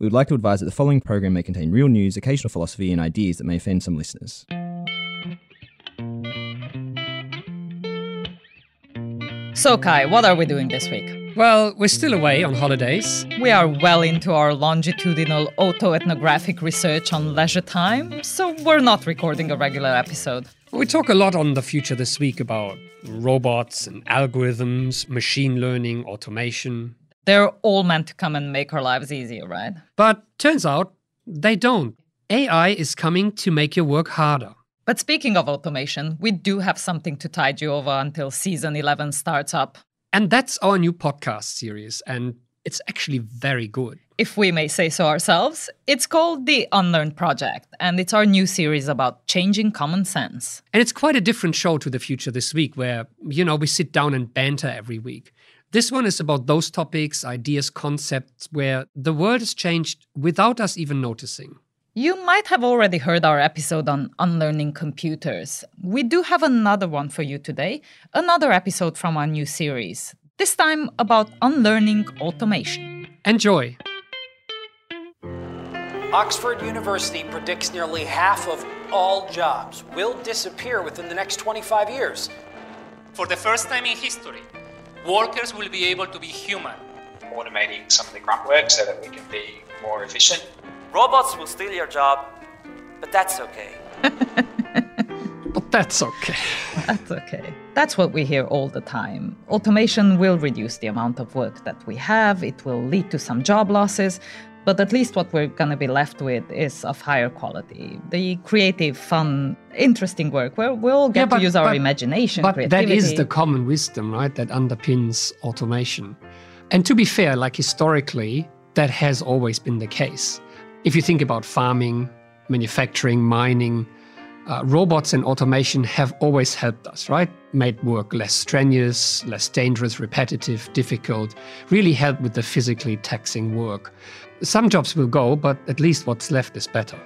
We would like to advise that the following program may contain real news, occasional philosophy, and ideas that may offend some listeners. So, Kai, what are we doing this week? Well, we're still away on holidays. We are well into our longitudinal autoethnographic research on leisure time, so we're not recording a regular episode. We talk a lot on the future this week about robots and algorithms, machine learning, automation. They're all meant to come and make our lives easier, right? But turns out they don't. AI is coming to make your work harder. But speaking of automation, we do have something to tide you over until season 11 starts up. And that's our new podcast series, and it's actually very good. If we may say so ourselves, it's called The Unlearn Project, and it's our new series about changing common sense. And it's quite a different show to the future this week, where, you know, we sit down and banter every week. This one is about those topics, ideas, concepts where the world has changed without us even noticing. You might have already heard our episode on unlearning computers. We do have another one for you today, another episode from our new series, this time about unlearning automation. Enjoy! Oxford University predicts nearly half of all jobs will disappear within the next 25 years. For the first time in history, workers will be able to be human. Automating some of the grunt work so that we can be more efficient. Robots will steal your job, but that's okay. But that's okay. That's okay. That's what we hear all the time. Automation will reduce the amount of work that we have, it will lead to some job losses, but at least what we're going to be left with is of higher quality. The creative, fun, interesting work where we'll get Yeah, but- to use our but- imagination. But that creativity. is the common wisdom, right? That underpins automation. And to be fair, like historically, that has always been the case. If you think about farming, manufacturing, mining, uh, robots and automation have always helped us, right? Made work less strenuous, less dangerous, repetitive, difficult, really helped with the physically taxing work. Some jobs will go, but at least what's left is better.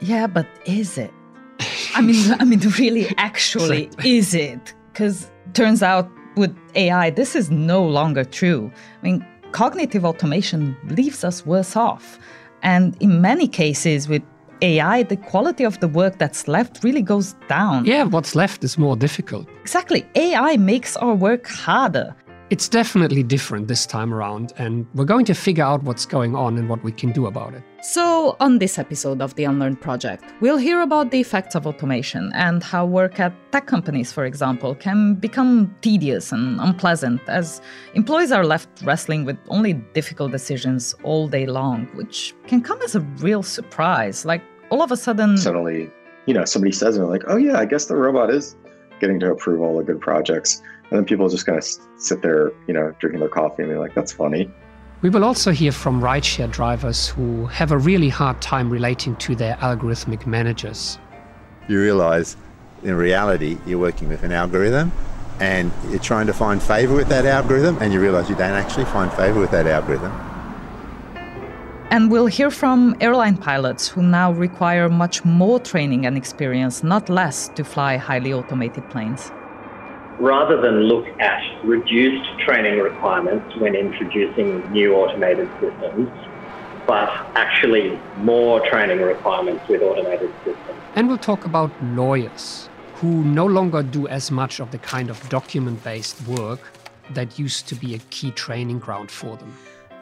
Yeah, but is it? I mean, I mean, really, actually, is it? Because turns out with AI, this is no longer true. I mean, cognitive automation leaves us worse off, and in many cases, with AI, the quality of the work that's left really goes down. Yeah, what's left is more difficult. Exactly. AI makes our work harder. It's definitely different this time around, and we're going to figure out what's going on and what we can do about it. So, on this episode of the Unlearn Project, we'll hear about the effects of automation and how work at tech companies, for example, can become tedious and unpleasant as employees are left wrestling with only difficult decisions all day long, which can come as a real surprise. Like, all of a sudden, suddenly, you know, somebody says, and they're like, oh, yeah, I guess the robot is getting to approve all the good projects. And then people just kind of sit there, you know, drinking their coffee and they're like, that's funny. We will also hear from rideshare drivers who have a really hard time relating to their algorithmic managers. you realize in reality you're working with an algorithm and you're trying to find favor with that algorithm and you realize you don't actually find favor with that algorithm. and we'll hear from airline pilots who now require much more training and experience, not less, to fly highly automated planes. Rather than look at reduced training requirements when introducing new automated systems, but actually more training requirements with automated systems. And we'll talk about lawyers who no longer do as much of the kind of document based work that used to be a key training ground for them.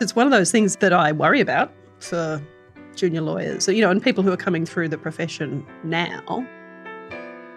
It's one of those things that I worry about for junior lawyers, you know, and people who are coming through the profession now.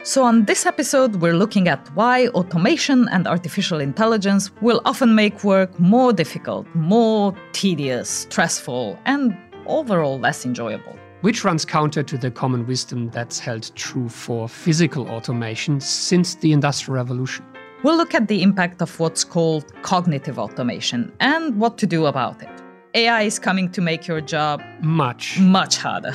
So, on this episode, we're looking at why automation and artificial intelligence will often make work more difficult, more tedious, stressful, and overall less enjoyable. Which runs counter to the common wisdom that's held true for physical automation since the Industrial Revolution. We'll look at the impact of what's called cognitive automation and what to do about it. AI is coming to make your job Much. much harder.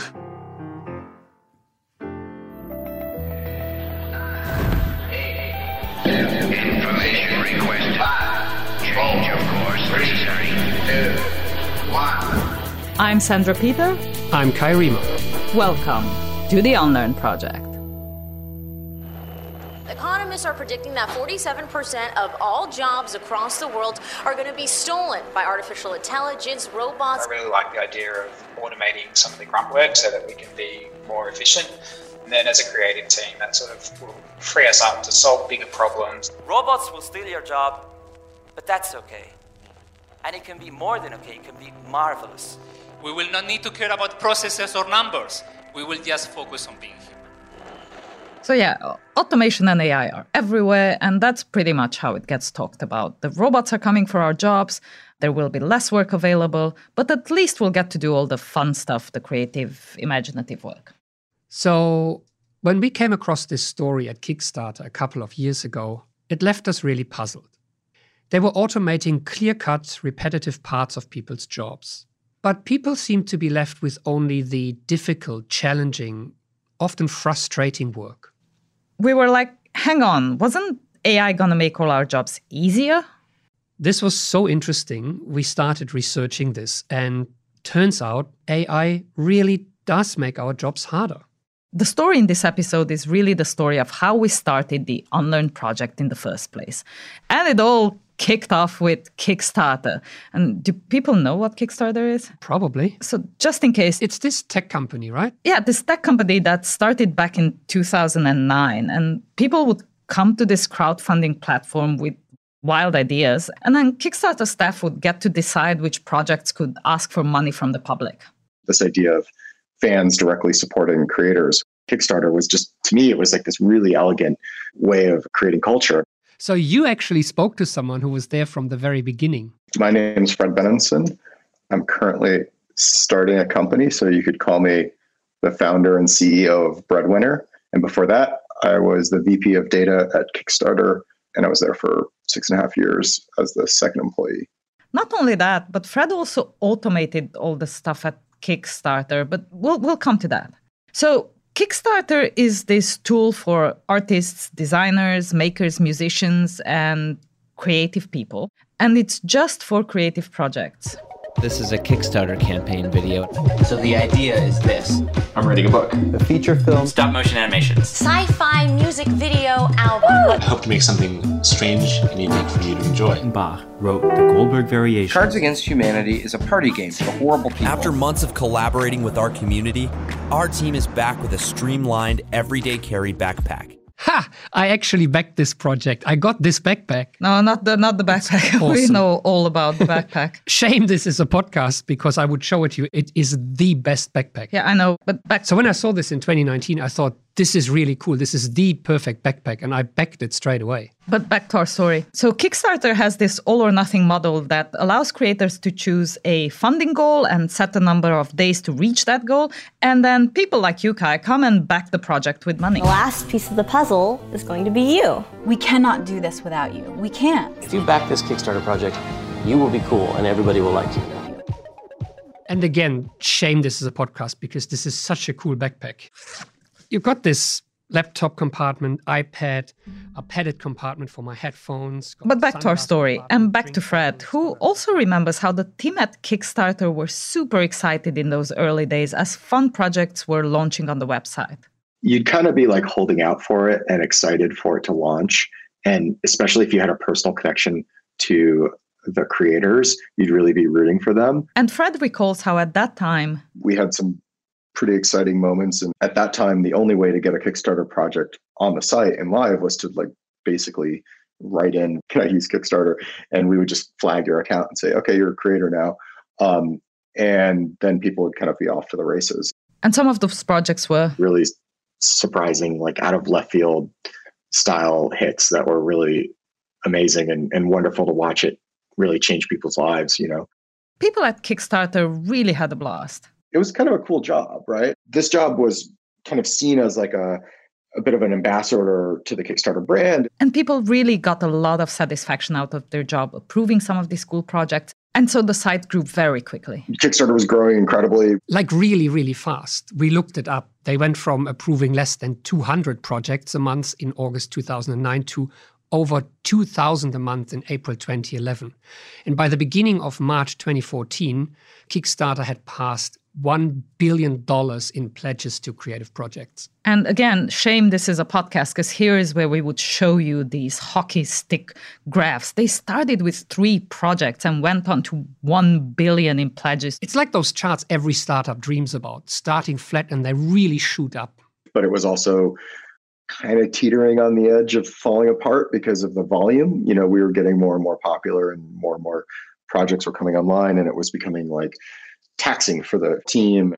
Information request. Five. Change of course. Three, two, one. I'm Sandra Peter. I'm Kai Riemer. Welcome to the Unlearn Project. Economists are predicting that 47% of all jobs across the world are going to be stolen by artificial intelligence, robots. I really like the idea of automating some of the grunt work so that we can be more efficient. And then as a creative team, that sort of will free us up to solve bigger problems. Robots will steal your job, but that's okay. And it can be more than okay, it can be marvelous. We will not need to care about processes or numbers. We will just focus on being human. So, yeah, automation and AI are everywhere, and that's pretty much how it gets talked about. The robots are coming for our jobs, there will be less work available, but at least we'll get to do all the fun stuff, the creative, imaginative work. So, when we came across this story at Kickstarter a couple of years ago, it left us really puzzled. They were automating clear cut, repetitive parts of people's jobs. But people seemed to be left with only the difficult, challenging, often frustrating work. We were like, hang on, wasn't AI going to make all our jobs easier? This was so interesting. We started researching this, and turns out AI really does make our jobs harder. The story in this episode is really the story of how we started the Unlearn project in the first place. And it all kicked off with Kickstarter. And do people know what Kickstarter is? Probably. So, just in case. It's this tech company, right? Yeah, this tech company that started back in 2009. And people would come to this crowdfunding platform with wild ideas. And then Kickstarter staff would get to decide which projects could ask for money from the public. This idea of fans directly supporting creators. Kickstarter was just, to me, it was like this really elegant way of creating culture. So you actually spoke to someone who was there from the very beginning. My name is Fred Benenson. I'm currently starting a company, so you could call me the founder and CEO of Breadwinner. And before that, I was the VP of data at Kickstarter, and I was there for six and a half years as the second employee. Not only that, but Fred also automated all the stuff at Kickstarter, but we'll, we'll come to that. So Kickstarter is this tool for artists, designers, makers, musicians, and creative people. And it's just for creative projects. This is a Kickstarter campaign video. So the idea is this I'm writing a book, a feature film, stop motion animations, sci fi music video album. I hope to make something strange and unique for you to enjoy. Bach wrote the Goldberg Variation. Cards Against Humanity is a party game for horrible people. After months of collaborating with our community, our team is back with a streamlined, everyday carry backpack. Ha! I actually backed this project. I got this backpack. No, not the not the backpack. Awesome. we know all about the backpack. Shame this is a podcast because I would show it to you. It is the best backpack. Yeah, I know. But back So when I saw this in 2019, I thought this is really cool. This is the perfect backpack, and I backed it straight away. But back to our story. So, Kickstarter has this all or nothing model that allows creators to choose a funding goal and set a number of days to reach that goal. And then people like you, Kai, come and back the project with money. The last piece of the puzzle is going to be you. We cannot do this without you. We can't. If you back this Kickstarter project, you will be cool and everybody will like you. And again, shame this is a podcast because this is such a cool backpack. You've got this laptop compartment, iPad, a padded compartment for my headphones. But back to our story and back to Fred, who also remembers how the team at Kickstarter were super excited in those early days as fun projects were launching on the website. You'd kind of be like holding out for it and excited for it to launch. And especially if you had a personal connection to the creators, you'd really be rooting for them. And Fred recalls how at that time, we had some pretty exciting moments. And at that time, the only way to get a Kickstarter project on the site and live was to like basically write in, can I use Kickstarter? And we would just flag your account and say, okay, you're a creator now. Um, and then people would kind of be off to the races. And some of those projects were really surprising, like out of left field style hits that were really amazing and, and wonderful to watch it really change people's lives, you know. People at Kickstarter really had a blast it was kind of a cool job, right? This job was kind of seen as like a a bit of an ambassador to the Kickstarter brand. And people really got a lot of satisfaction out of their job approving some of these cool projects. And so the site grew very quickly. Kickstarter was growing incredibly. Like really, really fast. We looked it up. They went from approving less than 200 projects a month in August 2009 to over 2,000 a month in April 2011. And by the beginning of March 2014, Kickstarter had passed $1 billion in pledges to creative projects. And again, shame this is a podcast because here is where we would show you these hockey stick graphs. They started with three projects and went on to 1 billion in pledges. It's like those charts every startup dreams about, starting flat and they really shoot up. But it was also kind of teetering on the edge of falling apart because of the volume. You know, we were getting more and more popular and more and more projects were coming online and it was becoming like taxing for the team.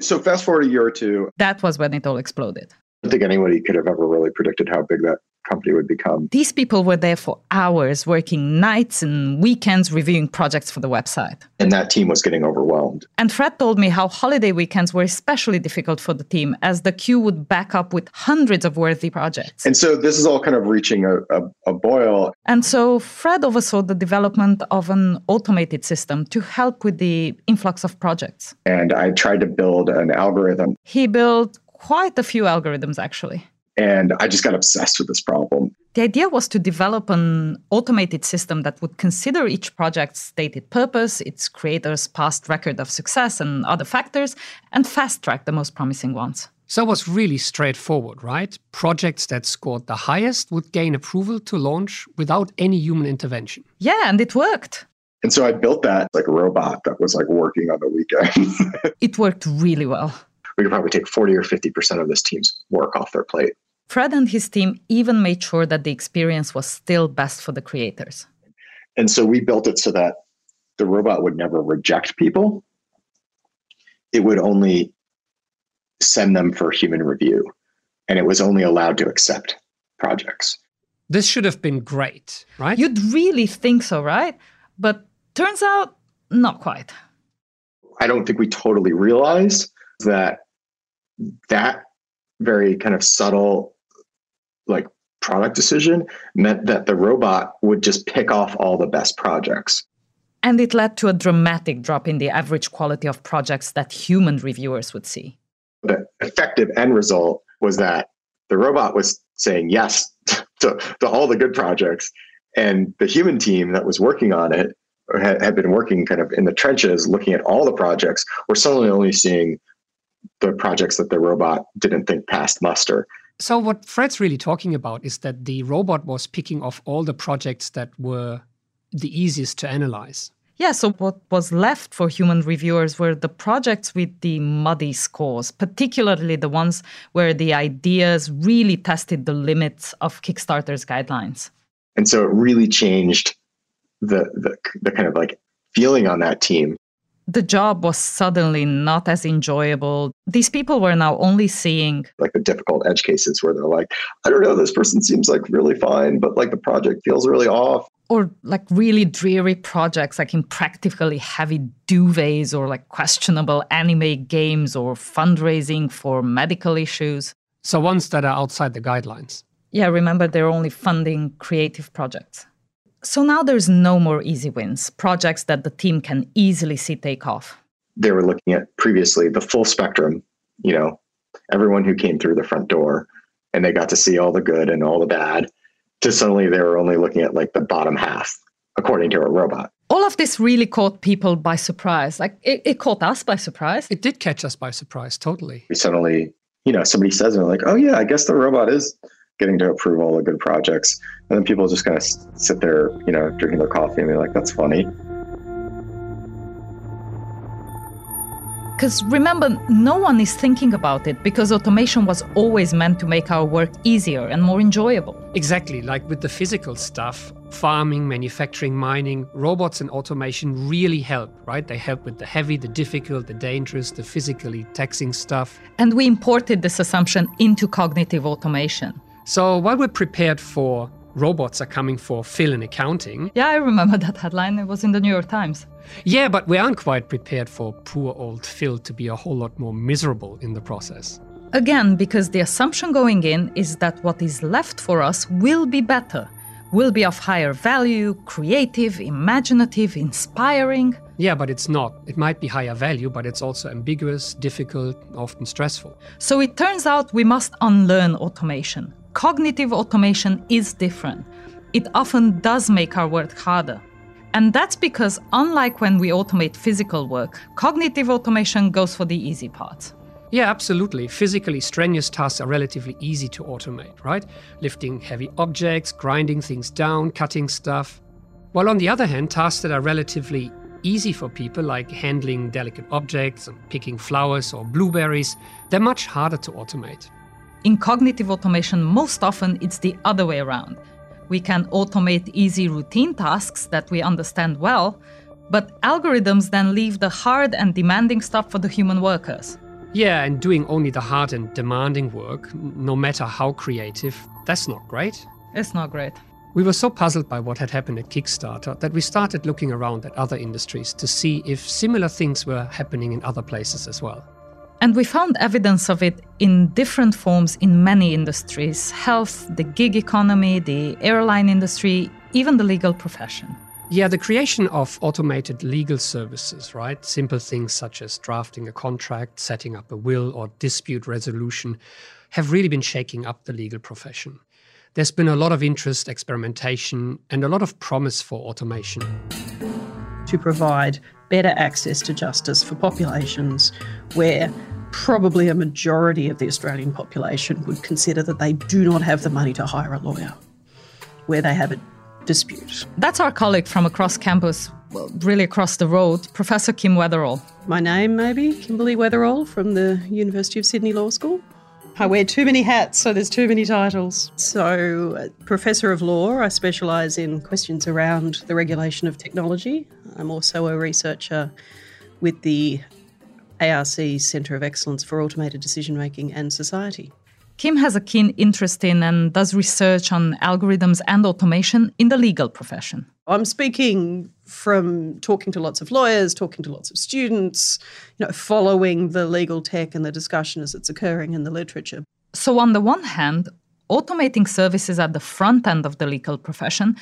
So fast forward a year or two. That was when it all exploded. I don't think anybody could have ever really predicted how big that company would become. These people were there for hours, working nights and weekends reviewing projects for the website. And that team was getting overwhelmed. And Fred told me how holiday weekends were especially difficult for the team as the queue would back up with hundreds of worthy projects. And so this is all kind of reaching a, a, a boil. And so Fred oversaw the development of an automated system to help with the influx of projects. And I tried to build an algorithm. He built quite a few algorithms actually. And I just got obsessed with this problem. The idea was to develop an automated system that would consider each project's stated purpose, its creator's past record of success, and other factors, and fast track the most promising ones. So it was really straightforward, right? Projects that scored the highest would gain approval to launch without any human intervention. Yeah, and it worked. And so I built that like a robot that was like working on the weekend. it worked really well we could probably take 40 or 50% of this team's work off their plate. Fred and his team even made sure that the experience was still best for the creators. And so we built it so that the robot would never reject people. It would only send them for human review. And it was only allowed to accept projects. This should have been great, right? You'd really think so, right? But turns out, not quite. I don't think we totally realized that that very kind of subtle like product decision meant that the robot would just pick off all the best projects. And it led to a dramatic drop in the average quality of projects that human reviewers would see. The effective end result was that the robot was saying yes to, to all the good projects and the human team that was working on it or had, had been working kind of in the trenches looking at all the projects were suddenly only seeing the projects that the robot didn't think passed muster. So, what Fred's really talking about is that the robot was picking off all the projects that were the easiest to analyze. Yeah, so what was left for human reviewers were the projects with the muddy scores, particularly the ones where the ideas really tested the limits of Kickstarter's guidelines. And so it really changed the, the, the kind of like feeling on that team the job was suddenly not as enjoyable. These people were now only seeing like the difficult edge cases where they're like, I don't know, this person seems like really fine, but like the project feels really off. Or like really dreary projects, like impractically heavy duvets or like questionable anime games or fundraising for medical issues. So ones that are outside the guidelines. Yeah, remember they're only funding creative projects. So now there's no more easy wins, projects that the team can easily see take off. They were looking at previously the full spectrum, you know, everyone who came through the front door, and they got to see all the good and all the bad, to suddenly they were only looking at like the bottom half, according to a robot. All of this really caught people by surprise. Like it, it caught us by surprise. It did catch us by surprise, totally. We suddenly, you know, somebody says, and like, oh yeah, I guess the robot is getting to approve all the good projects. And then people just kind of sit there, you know, drinking their coffee and be like, that's funny. Because remember, no one is thinking about it because automation was always meant to make our work easier and more enjoyable. Exactly. Like with the physical stuff, farming, manufacturing, mining, robots and automation really help, right? They help with the heavy, the difficult, the dangerous, the physically taxing stuff. And we imported this assumption into cognitive automation. So while we're prepared for robots are coming for Phil in accounting. Yeah, I remember that headline. It was in the New York Times. Yeah, but we aren't quite prepared for poor old Phil to be a whole lot more miserable in the process. Again, because the assumption going in is that what is left for us will be better, will be of higher value, creative, imaginative, inspiring. Yeah, but it's not. It might be higher value, but it's also ambiguous, difficult, often stressful. So it turns out we must unlearn automation, Cognitive automation is different. it often does make our work harder. And that's because, unlike when we automate physical work, cognitive automation goes for the easy parts. Yeah, absolutely. Physically strenuous tasks are relatively easy to automate, right? Lifting heavy objects, grinding things down, cutting stuff. While on the other hand, tasks that are relatively easy for people, like handling delicate objects and picking flowers or blueberries, they're much harder to automate. In cognitive automation, most often it's the other way around. We can automate easy routine tasks that we understand well, but algorithms then leave the hard and demanding stuff for the human workers. Yeah, and doing only the hard and demanding work, no matter how creative, that's not great. It's not great. We were so puzzled by what had happened at Kickstarter that we started looking around at other industries to see if similar things were happening in other places as well. And we found evidence of it in different forms in many industries health, the gig economy, the airline industry, even the legal profession. Yeah, the creation of automated legal services, right? Simple things such as drafting a contract, setting up a will, or dispute resolution have really been shaking up the legal profession. There's been a lot of interest, experimentation, and a lot of promise for automation. To provide better access to justice for populations where probably a majority of the Australian population would consider that they do not have the money to hire a lawyer, where they have a dispute. That's our colleague from across campus, well, really across the road, Professor Kim Weatherall. My name, maybe, Kimberly Weatherall from the University of Sydney Law School. I wear too many hats, so there's too many titles. So, uh, Professor of Law, I specialise in questions around the regulation of technology. I'm also a researcher with the ARC Centre of Excellence for Automated Decision Making and Society. Kim has a keen interest in and does research on algorithms and automation in the legal profession. I'm speaking from talking to lots of lawyers, talking to lots of students, you know, following the legal tech and the discussion as it's occurring in the literature. So, on the one hand, automating services at the front end of the legal profession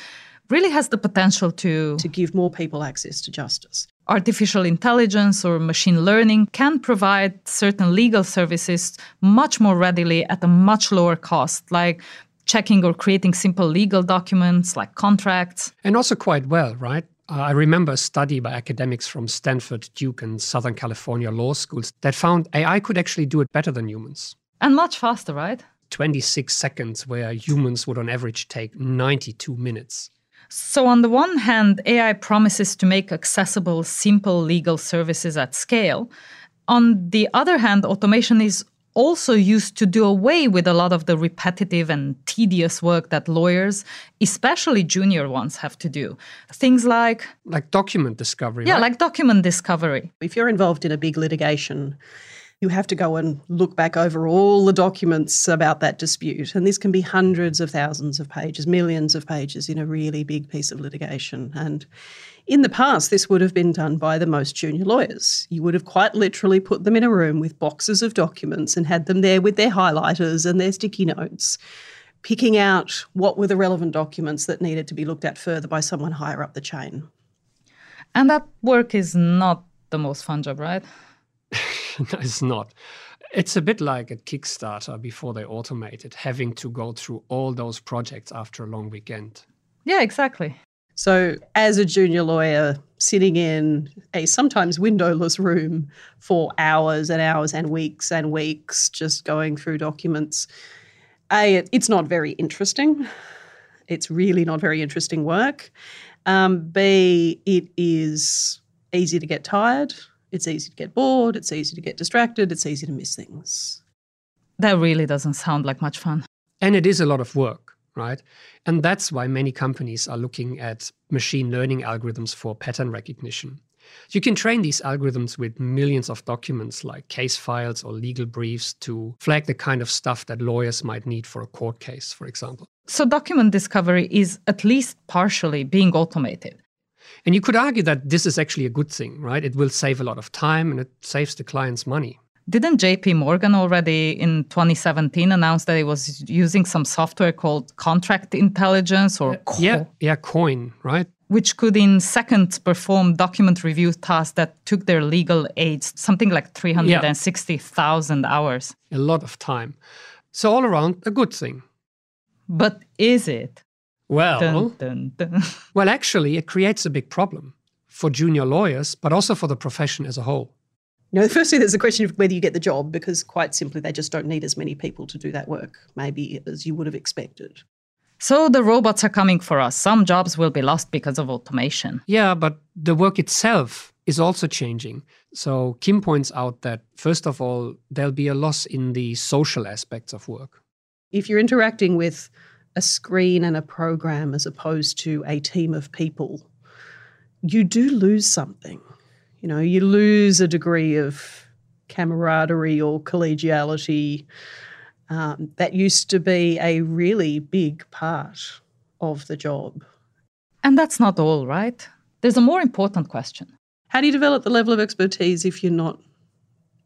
really has the potential to to give more people access to justice. Artificial intelligence or machine learning can provide certain legal services much more readily at a much lower cost, like checking or creating simple legal documents like contracts. And also quite well, right? Uh, I remember a study by academics from Stanford, Duke, and Southern California law schools that found AI could actually do it better than humans. And much faster, right? 26 seconds, where humans would on average take 92 minutes. So, on the one hand, AI promises to make accessible, simple legal services at scale. On the other hand, automation is also used to do away with a lot of the repetitive and tedious work that lawyers, especially junior ones, have to do. Things like like document discovery. Yeah, right? like document discovery. If you're involved in a big litigation, you have to go and look back over all the documents about that dispute. And this can be hundreds of thousands of pages, millions of pages in a really big piece of litigation. And in the past, this would have been done by the most junior lawyers. You would have quite literally put them in a room with boxes of documents and had them there with their highlighters and their sticky notes, picking out what were the relevant documents that needed to be looked at further by someone higher up the chain. And that work is not the most fun job, right? no, it's not. It's a bit like at Kickstarter before they automated, having to go through all those projects after a long weekend. Yeah, exactly. So, as a junior lawyer sitting in a sometimes windowless room for hours and hours and weeks and weeks, just going through documents, A, it's not very interesting. It's really not very interesting work. Um, B, it is easy to get tired. It's easy to get bored. It's easy to get distracted. It's easy to miss things. That really doesn't sound like much fun. And it is a lot of work, right? And that's why many companies are looking at machine learning algorithms for pattern recognition. You can train these algorithms with millions of documents like case files or legal briefs to flag the kind of stuff that lawyers might need for a court case, for example. So, document discovery is at least partially being automated. And you could argue that this is actually a good thing, right? It will save a lot of time and it saves the clients money. Didn't JP Morgan already in 2017 announce that it was using some software called contract intelligence or Co- Yeah, yeah, coin, right? Which could in seconds perform document review tasks that took their legal aides something like 360,000 hours. A lot of time. So all around a good thing. But is it? Well, Dun, dun, dun. well, actually, it creates a big problem for junior lawyers, but also for the profession as a whole. You know, firstly, there's a question of whether you get the job because, quite simply, they just don't need as many people to do that work, maybe as you would have expected. So the robots are coming for us. Some jobs will be lost because of automation. Yeah, but the work itself is also changing. So Kim points out that, first of all, there'll be a loss in the social aspects of work. If you're interacting with a screen and a program as opposed to a team of people, you do lose something. You know, you lose a degree of camaraderie or collegiality um, that used to be a really big part of the job. And that's not all, right? There's a more important question. How do you develop the level of expertise if you're not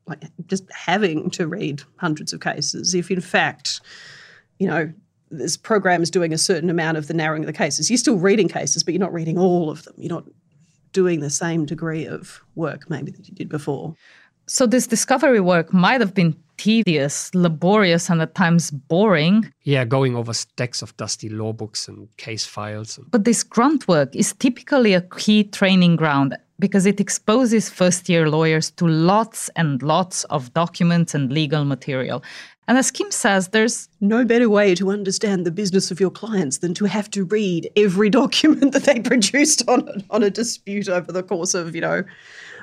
like just having to read hundreds of cases? If in fact, you know, this program is doing a certain amount of the narrowing of the cases, you're still reading cases, but you're not reading all of them. You're not doing the same degree of work maybe that you did before. So this discovery work might have been tedious, laborious, and at times boring. Yeah, going over stacks of dusty law books and case files. But this grunt work is typically a key training ground because it exposes first year lawyers to lots and lots of documents and legal material. And as Kim says, there's no better way to understand the business of your clients than to have to read every document that they produced on a, on a dispute over the course of, you know,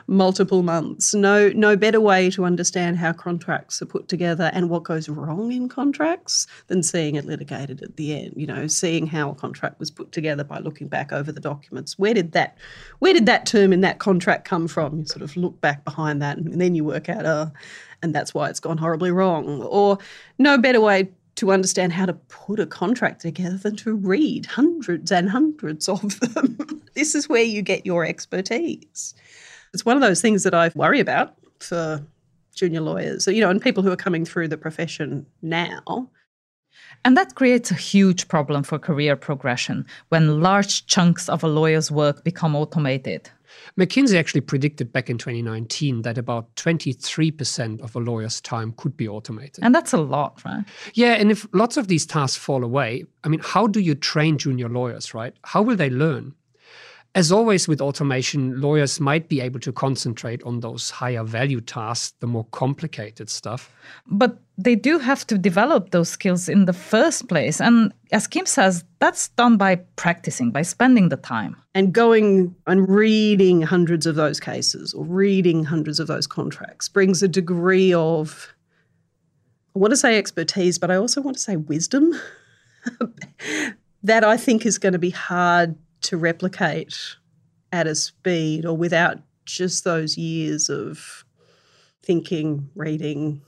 multiple months. No, no better way to understand how contracts are put together and what goes wrong in contracts than seeing it litigated at the end. You know, seeing how a contract was put together by looking back over the documents. Where did that, where did that term in that contract come from? You sort of look back behind that, and then you work out, uh, and that's why it's gone horribly wrong. Or no better way to understand how to put a contract together than to read hundreds and hundreds of them. this is where you get your expertise. It's one of those things that I worry about for junior lawyers, you know, and people who are coming through the profession now. And that creates a huge problem for career progression when large chunks of a lawyer's work become automated. McKinsey actually predicted back in 2019 that about 23% of a lawyer's time could be automated. And that's a lot, right? Yeah, and if lots of these tasks fall away, I mean, how do you train junior lawyers, right? How will they learn? As always with automation, lawyers might be able to concentrate on those higher value tasks, the more complicated stuff. But they do have to develop those skills in the first place. And as Kim says, that's done by practicing, by spending the time. And going and reading hundreds of those cases or reading hundreds of those contracts brings a degree of, I want to say expertise, but I also want to say wisdom that I think is going to be hard to replicate at a speed or without just those years of thinking, reading,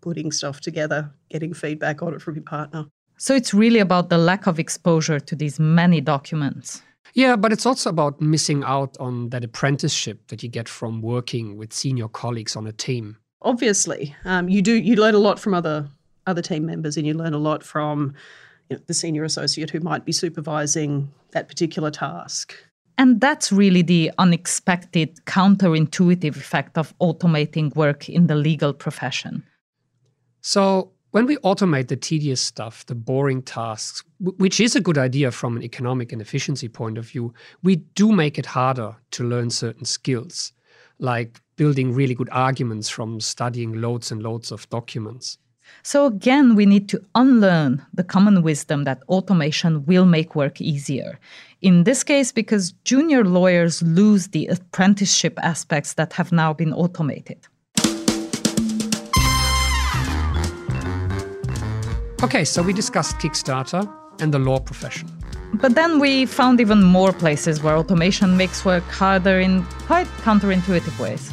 putting stuff together, getting feedback on it from your partner. So it's really about the lack of exposure to these many documents. Yeah, but it's also about missing out on that apprenticeship that you get from working with senior colleagues on a team. Obviously, um, you do. You learn a lot from other other team members, and you learn a lot from you know, the senior associate who might be supervising that particular task. And that's really the unexpected counterintuitive effect of automating work in the legal profession. So, when we automate the tedious stuff, the boring tasks, which is a good idea from an economic and efficiency point of view, we do make it harder to learn certain skills, like building really good arguments from studying loads and loads of documents. So, again, we need to unlearn the common wisdom that automation will make work easier. In this case, because junior lawyers lose the apprenticeship aspects that have now been automated. Okay, so we discussed Kickstarter and the law profession. But then we found even more places where automation makes work harder in quite counterintuitive ways.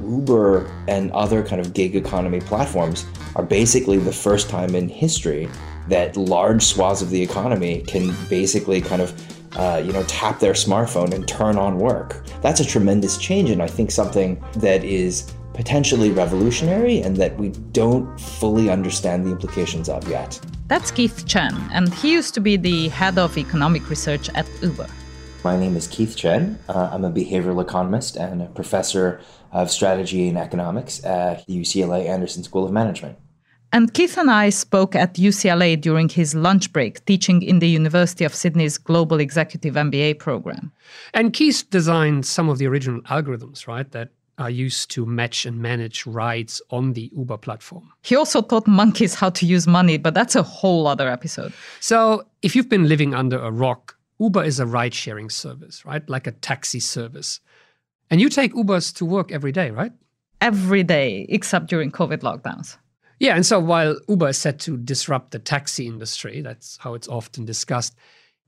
Uber and other kind of gig economy platforms are basically the first time in history that large swaths of the economy can basically kind of uh, you know tap their smartphone and turn on work. That's a tremendous change and i think something that is potentially revolutionary and that we don't fully understand the implications of yet. That's keith chen and he used to be the head of economic research at uber. My name is keith chen. Uh, i'm a behavioral economist and a professor of strategy and economics at the ucla anderson school of management And Keith and I spoke at UCLA during his lunch break, teaching in the University of Sydney's Global Executive MBA program. And Keith designed some of the original algorithms, right, that are used to match and manage rides on the Uber platform. He also taught monkeys how to use money, but that's a whole other episode. So, if you've been living under a rock, Uber is a ride sharing service, right? Like a taxi service. And you take Ubers to work every day, right? Every day, except during COVID lockdowns. Yeah, and so while Uber is set to disrupt the taxi industry, that's how it's often discussed,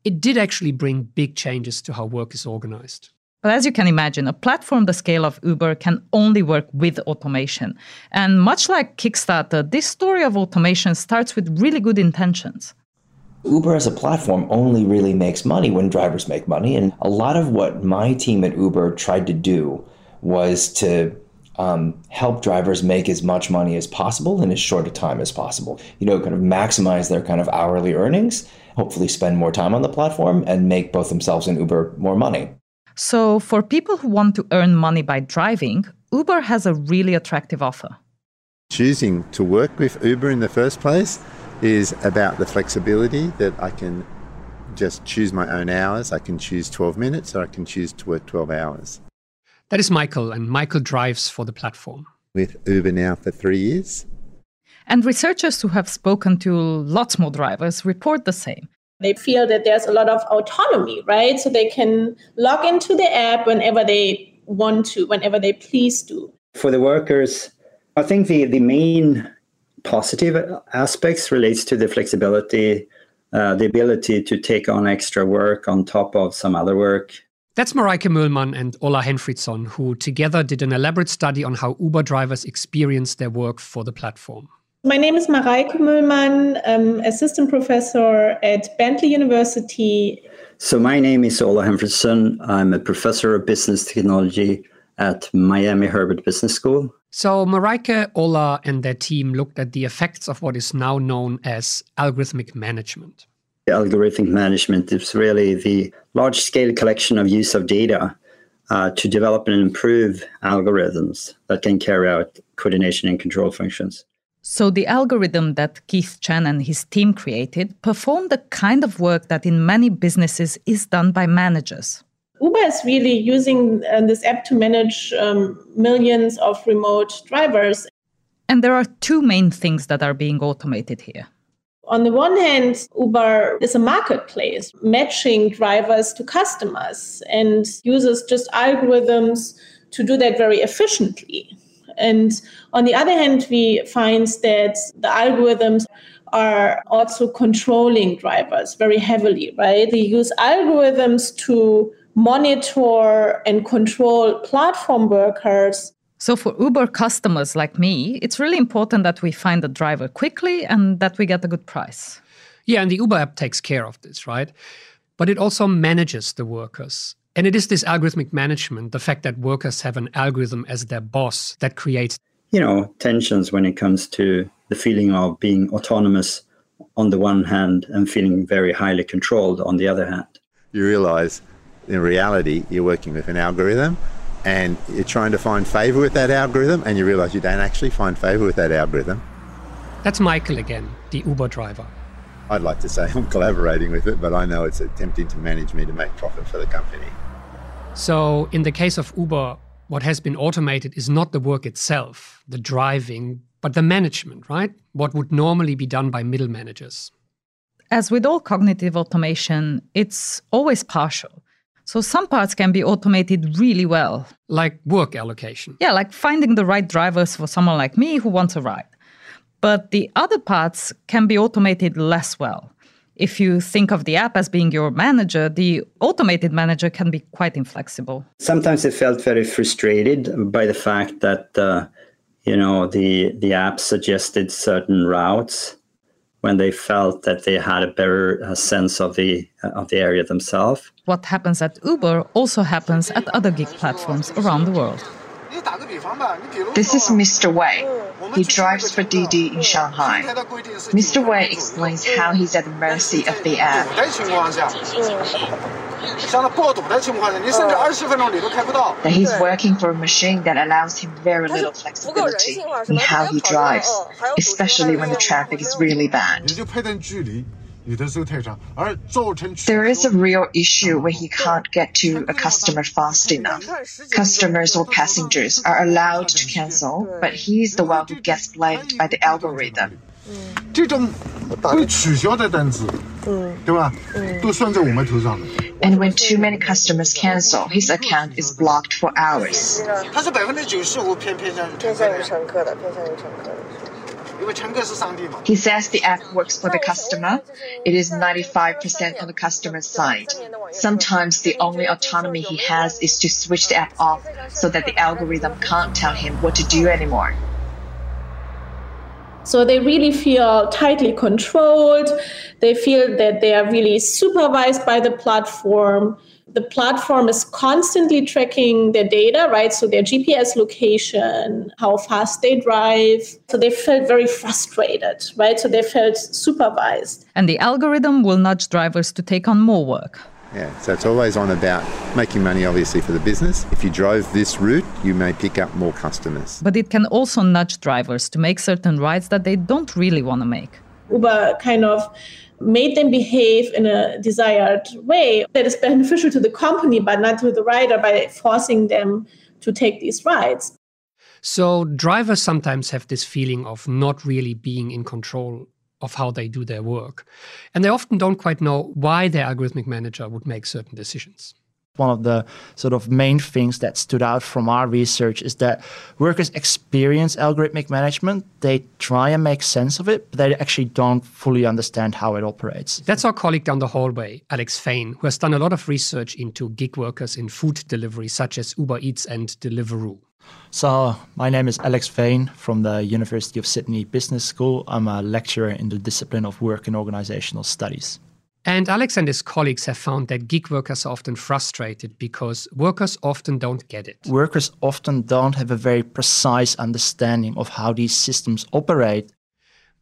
it did actually bring big changes to how work is organized. But as you can imagine, a platform the scale of Uber can only work with automation. And much like Kickstarter, this story of automation starts with really good intentions. Uber as a platform only really makes money when drivers make money. And a lot of what my team at Uber tried to do was to um, help drivers make as much money as possible in as short a time as possible. You know, kind of maximize their kind of hourly earnings, hopefully spend more time on the platform, and make both themselves and Uber more money. So, for people who want to earn money by driving, Uber has a really attractive offer. Choosing to work with Uber in the first place is about the flexibility that I can just choose my own hours. I can choose 12 minutes or I can choose to work 12 hours. That is Michael, and Michael drives for the platform. With Uber now for three years. And researchers who have spoken to lots more drivers report the same. They feel that there's a lot of autonomy, right? So they can log into the app whenever they want to, whenever they please to. For the workers, I think the, the main positive aspects relates to the flexibility, uh, the ability to take on extra work on top of some other work, that's Mareike Möllmann and Ola Henfridsson, who together did an elaborate study on how Uber drivers experience their work for the platform. My name is Mareike Möllmann, um, assistant professor at Bentley University. So, my name is Ola Henfridsson. I'm a professor of business technology at Miami Herbert Business School. So, Mareike, Ola, and their team looked at the effects of what is now known as algorithmic management. Algorithmic management is really the large scale collection of use of data uh, to develop and improve algorithms that can carry out coordination and control functions. So, the algorithm that Keith Chen and his team created performed the kind of work that in many businesses is done by managers. Uber is really using uh, this app to manage um, millions of remote drivers. And there are two main things that are being automated here. On the one hand, Uber is a marketplace matching drivers to customers and uses just algorithms to do that very efficiently. And on the other hand, we find that the algorithms are also controlling drivers very heavily, right? They use algorithms to monitor and control platform workers so, for Uber customers like me, it's really important that we find the driver quickly and that we get a good price. Yeah, and the Uber app takes care of this, right? But it also manages the workers. And it is this algorithmic management, the fact that workers have an algorithm as their boss, that creates. You know, tensions when it comes to the feeling of being autonomous on the one hand and feeling very highly controlled on the other hand. You realize in reality, you're working with an algorithm and you're trying to find favor with that algorithm and you realize you don't actually find favor with that algorithm. That's Michael again, the Uber driver. I'd like to say I'm collaborating with it, but I know it's attempting to manage me to make profit for the company. So, in the case of Uber, what has been automated is not the work itself, the driving, but the management, right? What would normally be done by middle managers. As with all cognitive automation, it's always partial. So some parts can be automated really well. Like work allocation. Yeah, like finding the right drivers for someone like me who wants a ride. But the other parts can be automated less well. If you think of the app as being your manager, the automated manager can be quite inflexible. Sometimes I felt very frustrated by the fact that, uh, you know, the the app suggested certain routes when they felt that they had a better uh, sense of the uh, of the area themselves. What happens at Uber also happens at other gig platforms around the world. This is Mr. Wei. He drives for Didi in Shanghai. Mr. Wei explains how he's at the mercy of the app. That he's working for a machine that allows him very little flexibility in how he drives, especially when the traffic is really bad. There is a real issue where he can't get to a customer fast enough. Customers or passengers are allowed to cancel, but he's the one who gets blamed by the algorithm. 这种被取消的单子，嗯，对吧？嗯，都算在我们头上的。And when too many customers cancel, his account is blocked for hours. 它是百分之九十五偏偏向于偏向于乘客的，偏向于乘客的。He says the app works for the customer. It is 95% on the customer's side. Sometimes the only autonomy he has is to switch the app off so that the algorithm can't tell him what to do anymore. So they really feel tightly controlled. They feel that they are really supervised by the platform. The platform is constantly tracking their data, right? So their GPS location, how fast they drive. So they felt very frustrated, right? So they felt supervised. And the algorithm will nudge drivers to take on more work. Yeah, so it's always on about making money, obviously, for the business. If you drove this route, you may pick up more customers. But it can also nudge drivers to make certain rides that they don't really want to make. Uber kind of made them behave in a desired way that is beneficial to the company, but not to the rider by forcing them to take these rides. So, drivers sometimes have this feeling of not really being in control of how they do their work. And they often don't quite know why their algorithmic manager would make certain decisions. One of the sort of main things that stood out from our research is that workers experience algorithmic management. They try and make sense of it, but they actually don't fully understand how it operates. That's our colleague down the hallway, Alex Veen, who has done a lot of research into gig workers in food delivery, such as Uber Eats and Deliveroo. So, my name is Alex Veen from the University of Sydney Business School. I'm a lecturer in the discipline of work and organizational studies. And Alex and his colleagues have found that gig workers are often frustrated because workers often don't get it. Workers often don't have a very precise understanding of how these systems operate.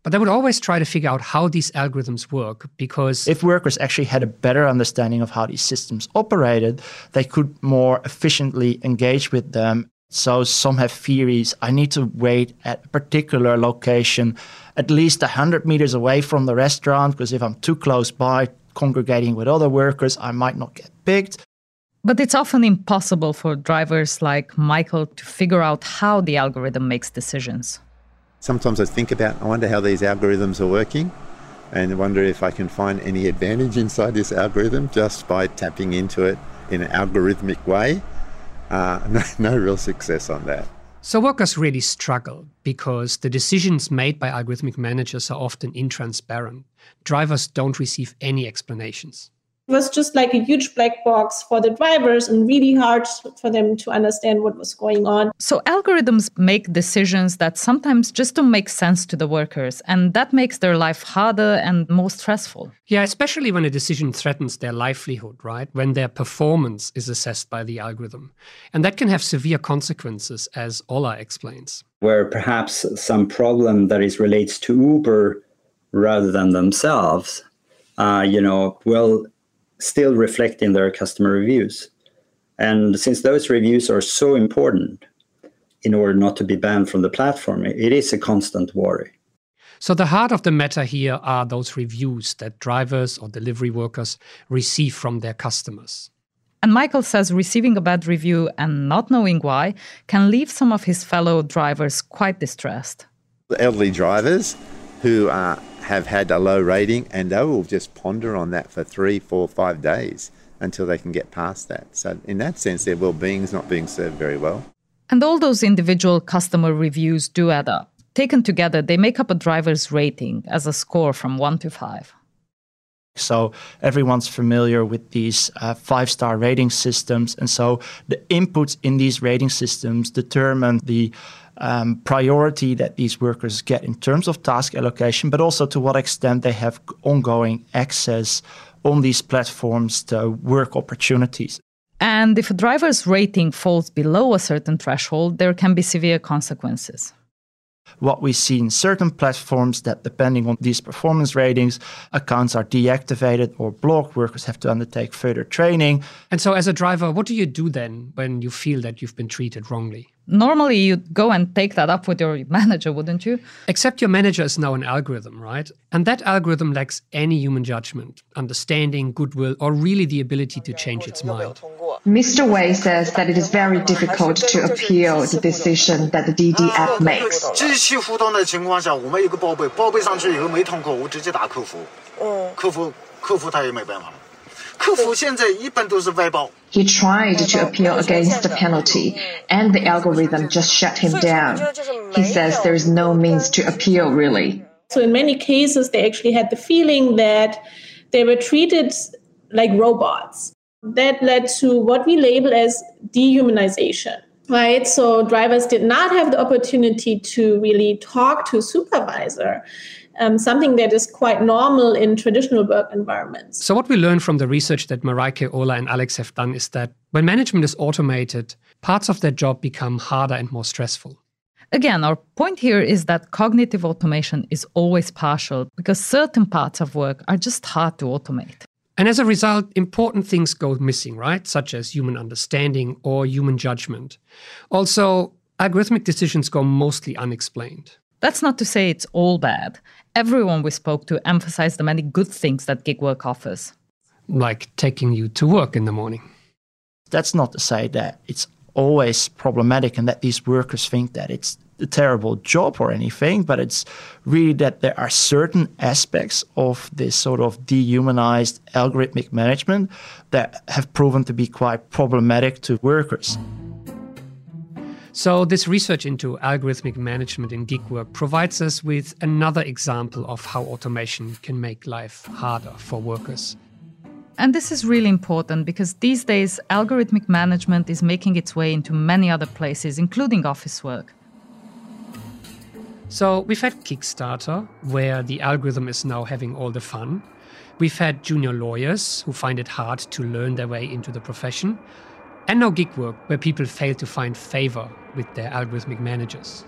But they would always try to figure out how these algorithms work because if workers actually had a better understanding of how these systems operated, they could more efficiently engage with them. So some have theories I need to wait at a particular location at least 100 meters away from the restaurant because if I'm too close by congregating with other workers, I might not get picked. But it's often impossible for drivers like Michael to figure out how the algorithm makes decisions. Sometimes I think about, I wonder how these algorithms are working and wonder if I can find any advantage inside this algorithm just by tapping into it in an algorithmic way. Uh, no, no real success on that. So workers really struggle because the decisions made by algorithmic managers are often intransparent. Drivers don't receive any explanations. It was just like a huge black box for the drivers and really hard for them to understand what was going on. So, algorithms make decisions that sometimes just don't make sense to the workers, and that makes their life harder and more stressful. Yeah, especially when a decision threatens their livelihood, right? When their performance is assessed by the algorithm. And that can have severe consequences, as Ola explains. Where perhaps some problem that is relates to Uber rather than themselves, uh, you know, will still reflect in their customer reviews. And since those reviews are so important in order not to be banned from the platform, it is a constant worry. So, the heart of the matter here are those reviews that drivers or delivery workers receive from their customers. And Michael says receiving a bad review and not knowing why can leave some of his fellow drivers quite distressed. The elderly drivers who are have had a low rating and they will just ponder on that for three, four, five days until they can get past that. So, in that sense, their well being is not being served very well. And all those individual customer reviews do add up. Taken together, they make up a driver's rating as a score from one to five. So everyone's familiar with these uh, five star rating systems. And so the inputs in these rating systems determine the um, priority that these workers get in terms of task allocation, but also to what extent they have ongoing access on these platforms to work opportunities. And if a driver's rating falls below a certain threshold, there can be severe consequences. What we see in certain platforms that depending on these performance ratings, accounts are deactivated or blocked, workers have to undertake further training. And so as a driver, what do you do then when you feel that you've been treated wrongly? Normally, you'd go and take that up with your manager, wouldn't you? Except your manager is now an algorithm, right? And that algorithm lacks any human judgment, understanding, goodwill, or really the ability to change its mind. Mr. Wei says that it is very difficult to appeal the decision that the DiDi app makes. 客服。嗯，客服客服他也没办法。he tried to appeal against the penalty, and the algorithm just shut him down. He says there is no means to appeal, really. So, in many cases, they actually had the feeling that they were treated like robots. That led to what we label as dehumanization. Right, so drivers did not have the opportunity to really talk to a supervisor um, something that is quite normal in traditional work environments. So, what we learned from the research that Mareike, Ola, and Alex have done is that when management is automated, parts of their job become harder and more stressful. Again, our point here is that cognitive automation is always partial because certain parts of work are just hard to automate. And as a result, important things go missing, right? Such as human understanding or human judgment. Also, algorithmic decisions go mostly unexplained. That's not to say it's all bad. Everyone we spoke to emphasized the many good things that gig work offers. Like taking you to work in the morning. That's not to say that it's always problematic and that these workers think that it's a terrible job or anything, but it's really that there are certain aspects of this sort of dehumanized algorithmic management that have proven to be quite problematic to workers. So, this research into algorithmic management in gig work provides us with another example of how automation can make life harder for workers. And this is really important because these days algorithmic management is making its way into many other places, including office work. So, we've had Kickstarter, where the algorithm is now having all the fun. We've had junior lawyers who find it hard to learn their way into the profession and now gig work, where people fail to find favor with their algorithmic managers.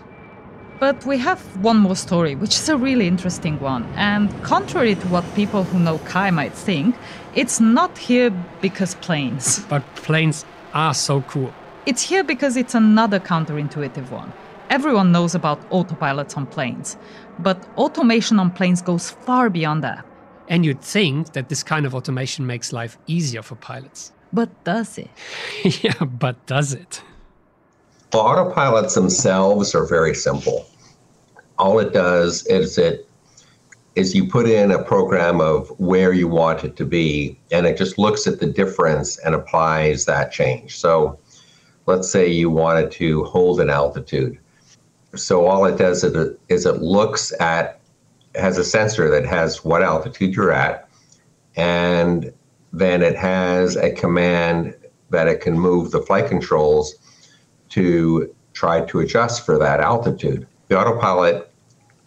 But we have one more story, which is a really interesting one. And contrary to what people who know Kai might think, it's not here because planes. But planes are so cool. It's here because it's another counterintuitive one. Everyone knows about autopilots on planes, but automation on planes goes far beyond that. And you'd think that this kind of automation makes life easier for pilots. But does it? yeah, but does it? The autopilots themselves are very simple. All it does is it is you put in a program of where you want it to be, and it just looks at the difference and applies that change. So let's say you wanted to hold an altitude. So all it does is it, is it looks at has a sensor that has what altitude you're at, and then it has a command that it can move the flight controls to try to adjust for that altitude. The autopilot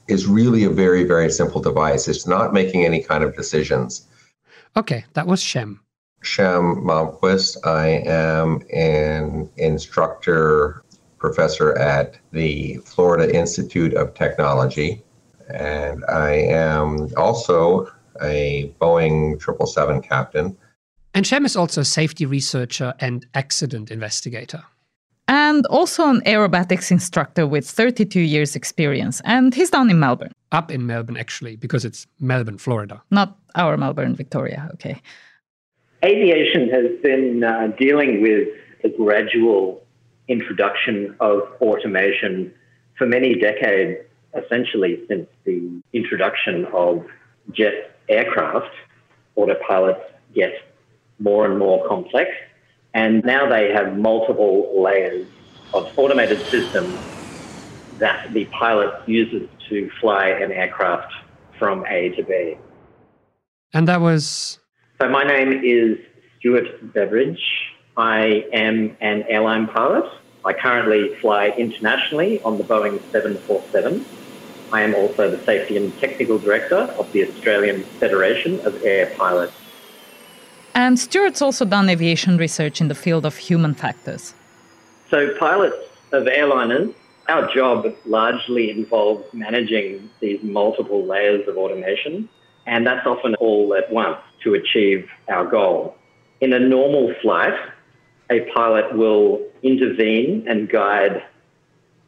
is really a very, very simple device. It's not making any kind of decisions. Okay, that was Shem. Shem Malmquist. I am an instructor professor at the Florida Institute of Technology. And I am also a Boeing 777 captain. And Shem is also a safety researcher and accident investigator. And also an aerobatics instructor with 32 years' experience. And he's down in Melbourne. Up in Melbourne, actually, because it's Melbourne, Florida. Not our Melbourne, Victoria. Okay. Aviation has been uh, dealing with the gradual introduction of automation for many decades, essentially since the introduction of jet aircraft, autopilots get more and more complex. And now they have multiple layers of automated systems that the pilot uses to fly an aircraft from A to B. And that was? So, my name is Stuart Beveridge. I am an airline pilot. I currently fly internationally on the Boeing 747 I am also the Safety and Technical Director of the Australian Federation of Air Pilots. And Stuart's also done aviation research in the field of human factors. So, pilots of airliners Our job largely involves managing these multiple layers of automation, and that's often all at once to achieve our goal. In a normal flight, a pilot will intervene and guide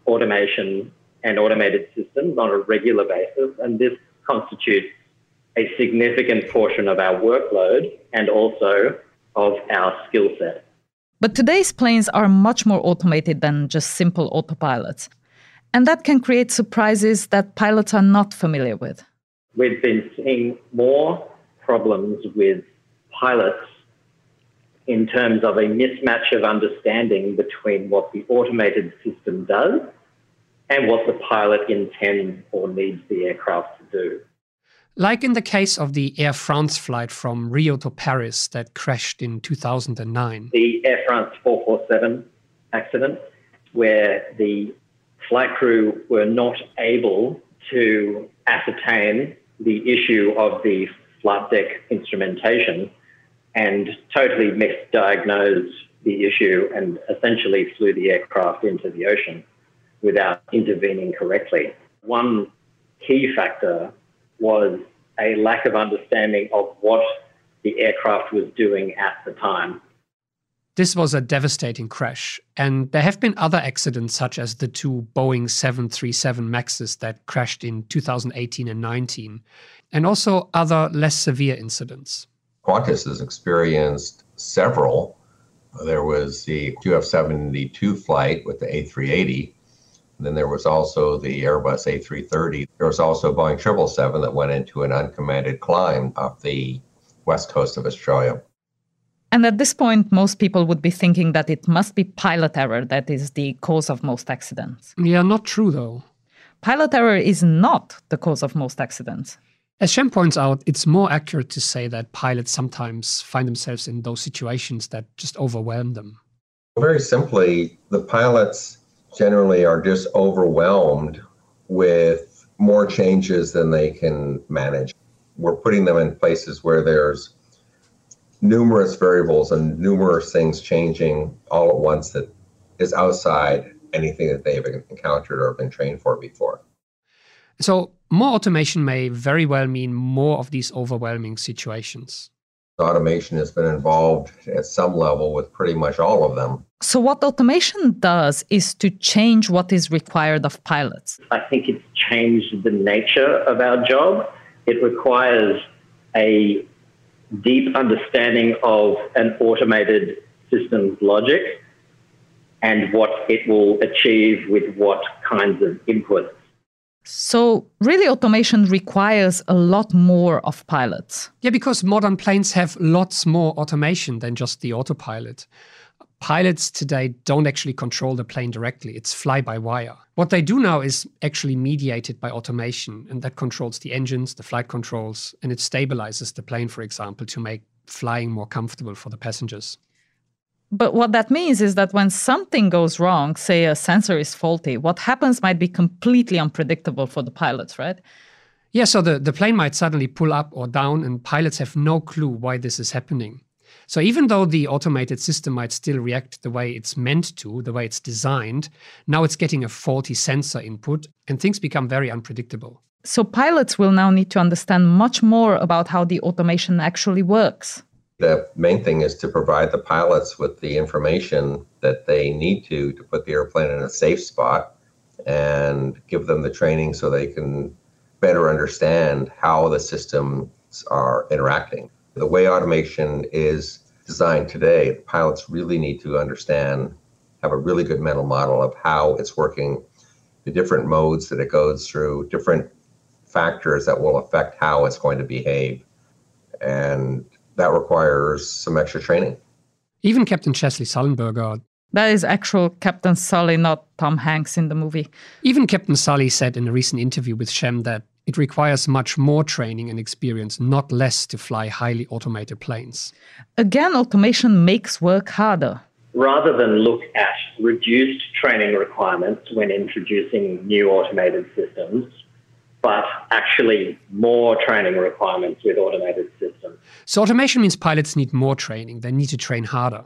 automation and automated systems on a regular basis, and this constitutes a significant portion of our workload and also of our skill set. But today's planes are much more automated than just simple autopilots. And that can create surprises that pilots are not familiar with. We've been seeing more problems with pilots in terms of a mismatch of understanding between what the automated system does and what the pilot intends or needs the aircraft to do. Like in the case of the Air France flight from Rio to Paris that crashed in 2009. The Air France 447 accident, where the flight crew were not able to ascertain the issue of the flight deck instrumentation and totally misdiagnosed the issue and essentially flew the aircraft into the ocean without intervening correctly. One key factor was a lack of understanding of what the aircraft was doing at the time. This was a devastating crash, and there have been other accidents, such as the two Boeing 737 MAXs that crashed in 2018 and 19, and also other less severe incidents. Qantas has experienced several. There was the QF 72 flight with the A380, then there was also the Airbus A330. There was also Boeing 777 that went into an uncommanded climb off the west coast of Australia. And at this point, most people would be thinking that it must be pilot error that is the cause of most accidents. Yeah, not true though. Pilot error is not the cause of most accidents. As Shem points out, it's more accurate to say that pilots sometimes find themselves in those situations that just overwhelm them. Very simply, the pilots generally are just overwhelmed with more changes than they can manage. We're putting them in places where there's numerous variables and numerous things changing all at once that is outside anything that they've encountered or been trained for before. So, more automation may very well mean more of these overwhelming situations. Automation has been involved at some level with pretty much all of them. So, what automation does is to change what is required of pilots. I think it's changed the nature of our job. It requires a deep understanding of an automated system's logic and what it will achieve with what kinds of inputs. So, really, automation requires a lot more of pilots. Yeah, because modern planes have lots more automation than just the autopilot. Pilots today don't actually control the plane directly, it's fly by wire. What they do now is actually mediated by automation, and that controls the engines, the flight controls, and it stabilizes the plane, for example, to make flying more comfortable for the passengers. But what that means is that when something goes wrong, say a sensor is faulty, what happens might be completely unpredictable for the pilots, right? Yeah, so the, the plane might suddenly pull up or down, and pilots have no clue why this is happening. So even though the automated system might still react the way it's meant to, the way it's designed, now it's getting a faulty sensor input, and things become very unpredictable. So pilots will now need to understand much more about how the automation actually works. The main thing is to provide the pilots with the information that they need to to put the airplane in a safe spot and give them the training so they can better understand how the systems are interacting. The way automation is designed today, pilots really need to understand, have a really good mental model of how it's working, the different modes that it goes through, different factors that will affect how it's going to behave. And that requires some extra training. Even Captain Chesley Sullenberger. That is actual Captain Sully, not Tom Hanks in the movie. Even Captain Sully said in a recent interview with Shem that it requires much more training and experience, not less, to fly highly automated planes. Again, automation makes work harder. Rather than look at reduced training requirements when introducing new automated systems, but actually more training requirements with automated systems. So, automation means pilots need more training, they need to train harder.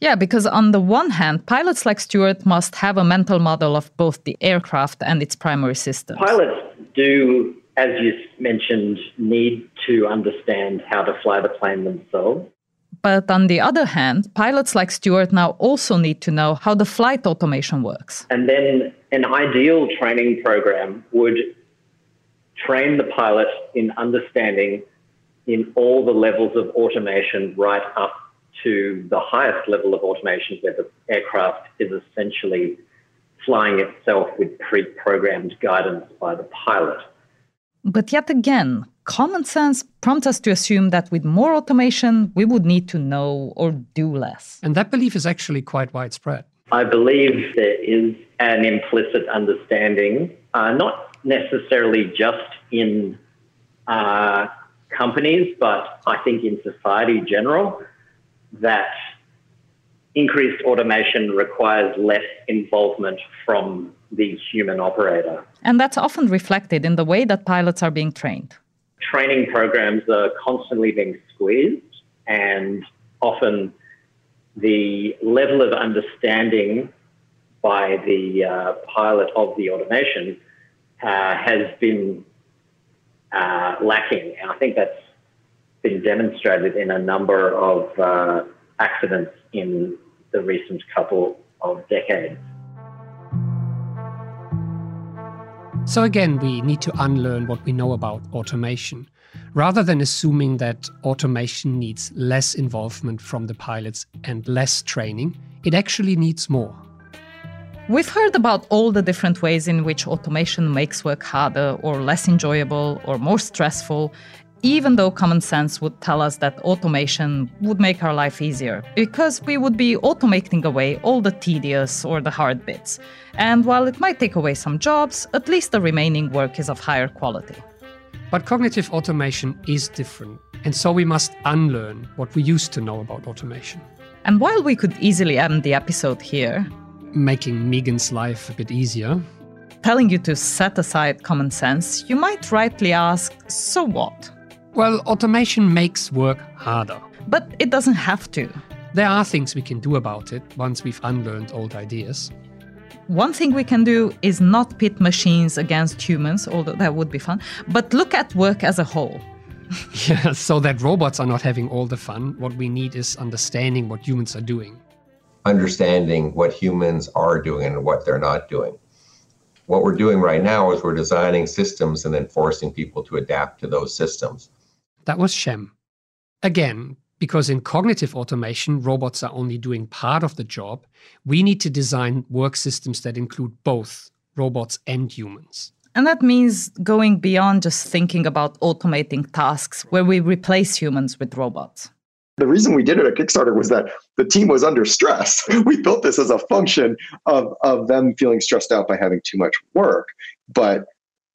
Yeah, because on the one hand, pilots like Stuart must have a mental model of both the aircraft and its primary system. Pilots do, as you mentioned, need to understand how to fly the plane themselves. But on the other hand, pilots like Stuart now also need to know how the flight automation works. And then an ideal training program would train the pilot in understanding in all the levels of automation right up to the highest level of automation where the aircraft is essentially flying itself with pre-programmed guidance by the pilot. But yet again, common sense prompts us to assume that with more automation, we would need to know or do less. And that belief is actually quite widespread. I believe there is an implicit understanding, uh, not necessarily just in uh, companies, but I think in society in general, that increased automation requires less involvement from the human operator. And that's often reflected in the way that pilots are being trained. Training programs are constantly being squeezed, and often the level of understanding by the uh, pilot of the automation uh, has been uh, lacking. And I think that's been demonstrated in a number of uh, accidents in the recent couple of decades. So, again, we need to unlearn what we know about automation. Rather than assuming that automation needs less involvement from the pilots and less training, it actually needs more. We've heard about all the different ways in which automation makes work harder or less enjoyable or more stressful, even though common sense would tell us that automation would make our life easier, because we would be automating away all the tedious or the hard bits. And while it might take away some jobs, at least the remaining work is of higher quality. But cognitive automation is different, and so we must unlearn what we used to know about automation. And while we could easily end the episode here, making Megan's life a bit easier, telling you to set aside common sense, you might rightly ask, so what? Well, automation makes work harder. But it doesn't have to. There are things we can do about it once we've unlearned old ideas. One thing we can do is not pit machines against humans, although that would be fun, but look at work as a whole. yeah, so that robots are not having all the fun. What we need is understanding what humans are doing. Understanding what humans are doing and what they're not doing. What we're doing right now is we're designing systems and then forcing people to adapt to those systems. That was Shem. Again, because in cognitive automation, robots are only doing part of the job, we need to design work systems that include both robots and humans. And that means going beyond just thinking about automating tasks where we replace humans with robots. The reason we did it at Kickstarter was that the team was under stress. We built this as a function of, of them feeling stressed out by having too much work. But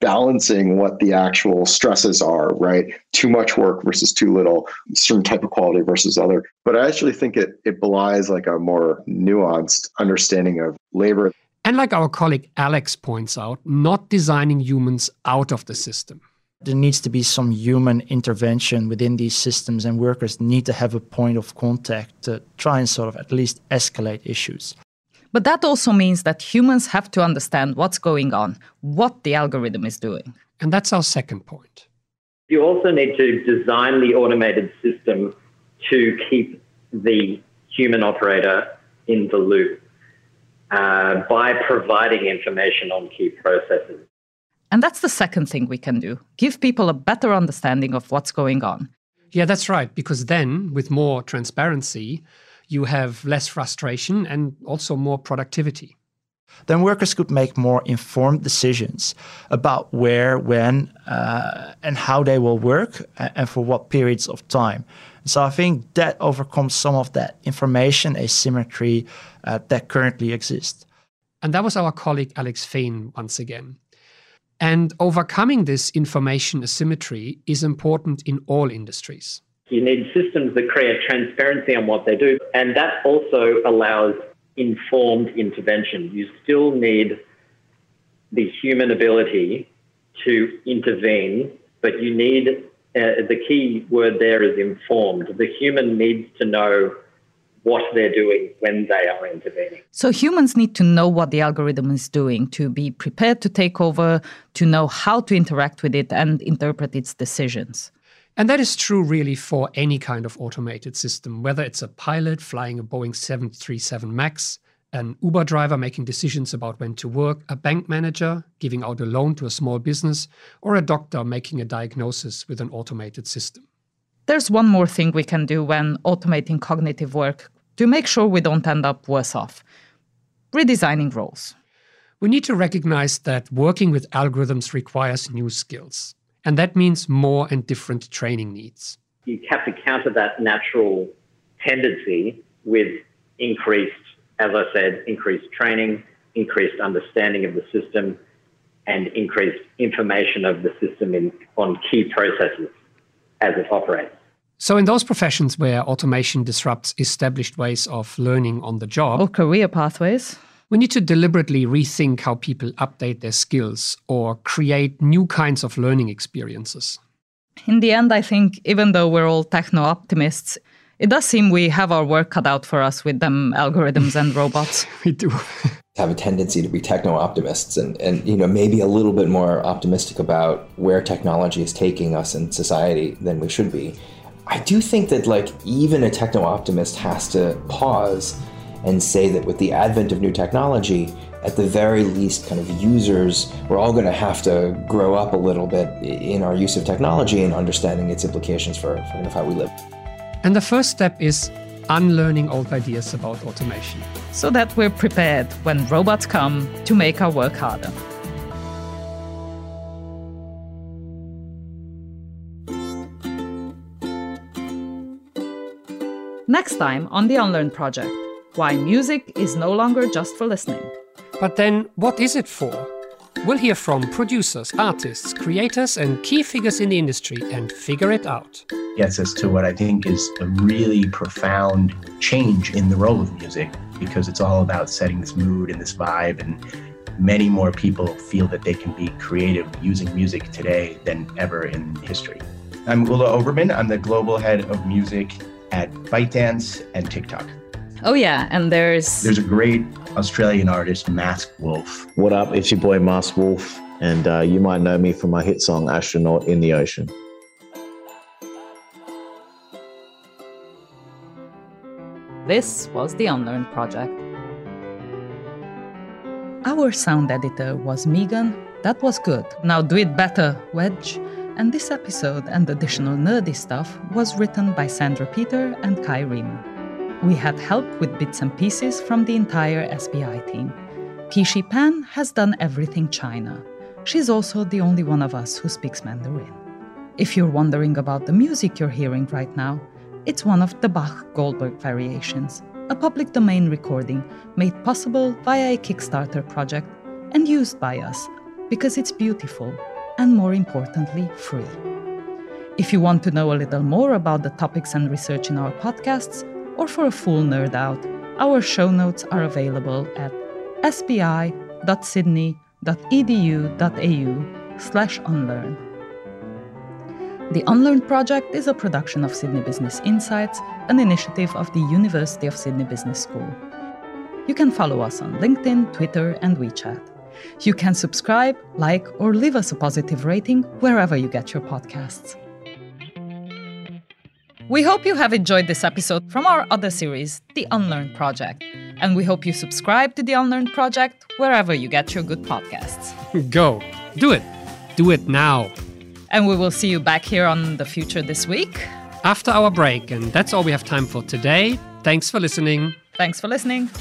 balancing what the actual stresses are, right? Too much work versus too little, certain type of quality versus other. But I actually think it it belies like a more nuanced understanding of labor. And like our colleague Alex points out, not designing humans out of the system. There needs to be some human intervention within these systems, and workers need to have a point of contact to try and sort of at least escalate issues. But that also means that humans have to understand what's going on, what the algorithm is doing. And that's our second point. You also need to design the automated system to keep the human operator in the loop uh, by providing information on key processes. And that's the second thing we can do give people a better understanding of what's going on. Yeah, that's right. Because then, with more transparency, you have less frustration and also more productivity. Then workers could make more informed decisions about where, when, uh, and how they will work and for what periods of time. So I think that overcomes some of that information asymmetry uh, that currently exists. And that was our colleague Alex Veen once again. And overcoming this information asymmetry is important in all industries. You need systems that create transparency on what they do. And that also allows informed intervention. You still need the human ability to intervene, but you need uh, the key word there is informed. The human needs to know what they're doing when they are intervening. So humans need to know what the algorithm is doing to be prepared to take over, to know how to interact with it and interpret its decisions. And that is true really for any kind of automated system, whether it's a pilot flying a Boeing 737 MAX, an Uber driver making decisions about when to work, a bank manager giving out a loan to a small business, or a doctor making a diagnosis with an automated system. There's one more thing we can do when automating cognitive work to make sure we don't end up worse off redesigning roles. We need to recognize that working with algorithms requires new skills, and that means more and different training needs. You have to counter that natural tendency with increased, as I said, increased training, increased understanding of the system, and increased information of the system in, on key processes as it operates. So, in those professions where automation disrupts established ways of learning on the job, or career pathways, we need to deliberately rethink how people update their skills or create new kinds of learning experiences. In the end, I think even though we're all techno optimists, it does seem we have our work cut out for us with them algorithms and robots. we do. have a tendency to be techno optimists and, and you know maybe a little bit more optimistic about where technology is taking us in society than we should be. I do think that like even a techno optimist has to pause and say that with the advent of new technology, at the very least, kind of users, we're all going to have to grow up a little bit in our use of technology and understanding its implications for, for kind of how we live. And the first step is unlearning old ideas about automation. So that we're prepared when robots come to make our work harder. Next time on the Unlearn Project why music is no longer just for listening. But then, what is it for? We'll hear from producers, artists, creators, and key figures in the industry and figure it out. Gets us to what I think is a really profound change in the role of music because it's all about setting this mood and this vibe. And many more people feel that they can be creative using music today than ever in history. I'm Ole Obermann. I'm the global head of music at ByteDance and TikTok. Oh yeah, and there's there's a great Australian artist, Mask Wolf. What up? It's your boy Mask Wolf, and uh, you might know me from my hit song "Astronaut in the Ocean." This was the Unlearn Project. Our sound editor was Megan. That was good. Now do it better, Wedge. And this episode and additional nerdy stuff was written by Sandra Peter and Kai Riemer. We had help with bits and pieces from the entire SBI team. Kishi Pan has done everything China. She's also the only one of us who speaks Mandarin. If you're wondering about the music you're hearing right now, it's one of the Bach Goldberg variations, a public domain recording made possible via a Kickstarter project and used by us because it's beautiful and, more importantly, free. If you want to know a little more about the topics and research in our podcasts, or for a full nerd out, our show notes are available at sbi.sydney.edu.au slash unlearn. The Unlearn Project is a production of Sydney Business Insights, an initiative of the University of Sydney Business School. You can follow us on LinkedIn, Twitter, and WeChat. You can subscribe, like, or leave us a positive rating wherever you get your podcasts. We hope you have enjoyed this episode from our other series, The Unlearn Project. And we hope you subscribe to The Unlearn Project wherever you get your good podcasts. Go. Do it. Do it now. And we will see you back here on The Future this week. After our break, and that's all we have time for today. Thanks for listening. Thanks for listening.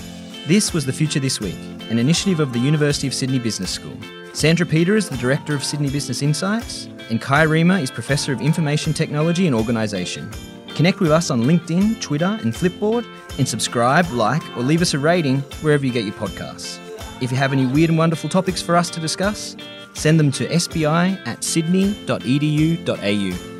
This was The Future This Week, an initiative of the University of Sydney Business School. Sandra Peter is the Director of Sydney Business Insights, and Kai Riemer is Professor of Information Technology and Organisation. Connect with us on LinkedIn, Twitter, and Flipboard, and subscribe, like, or leave us a rating wherever you get your podcasts. If you have any weird and wonderful topics for us to discuss, send them to sbi at sydney.edu.au.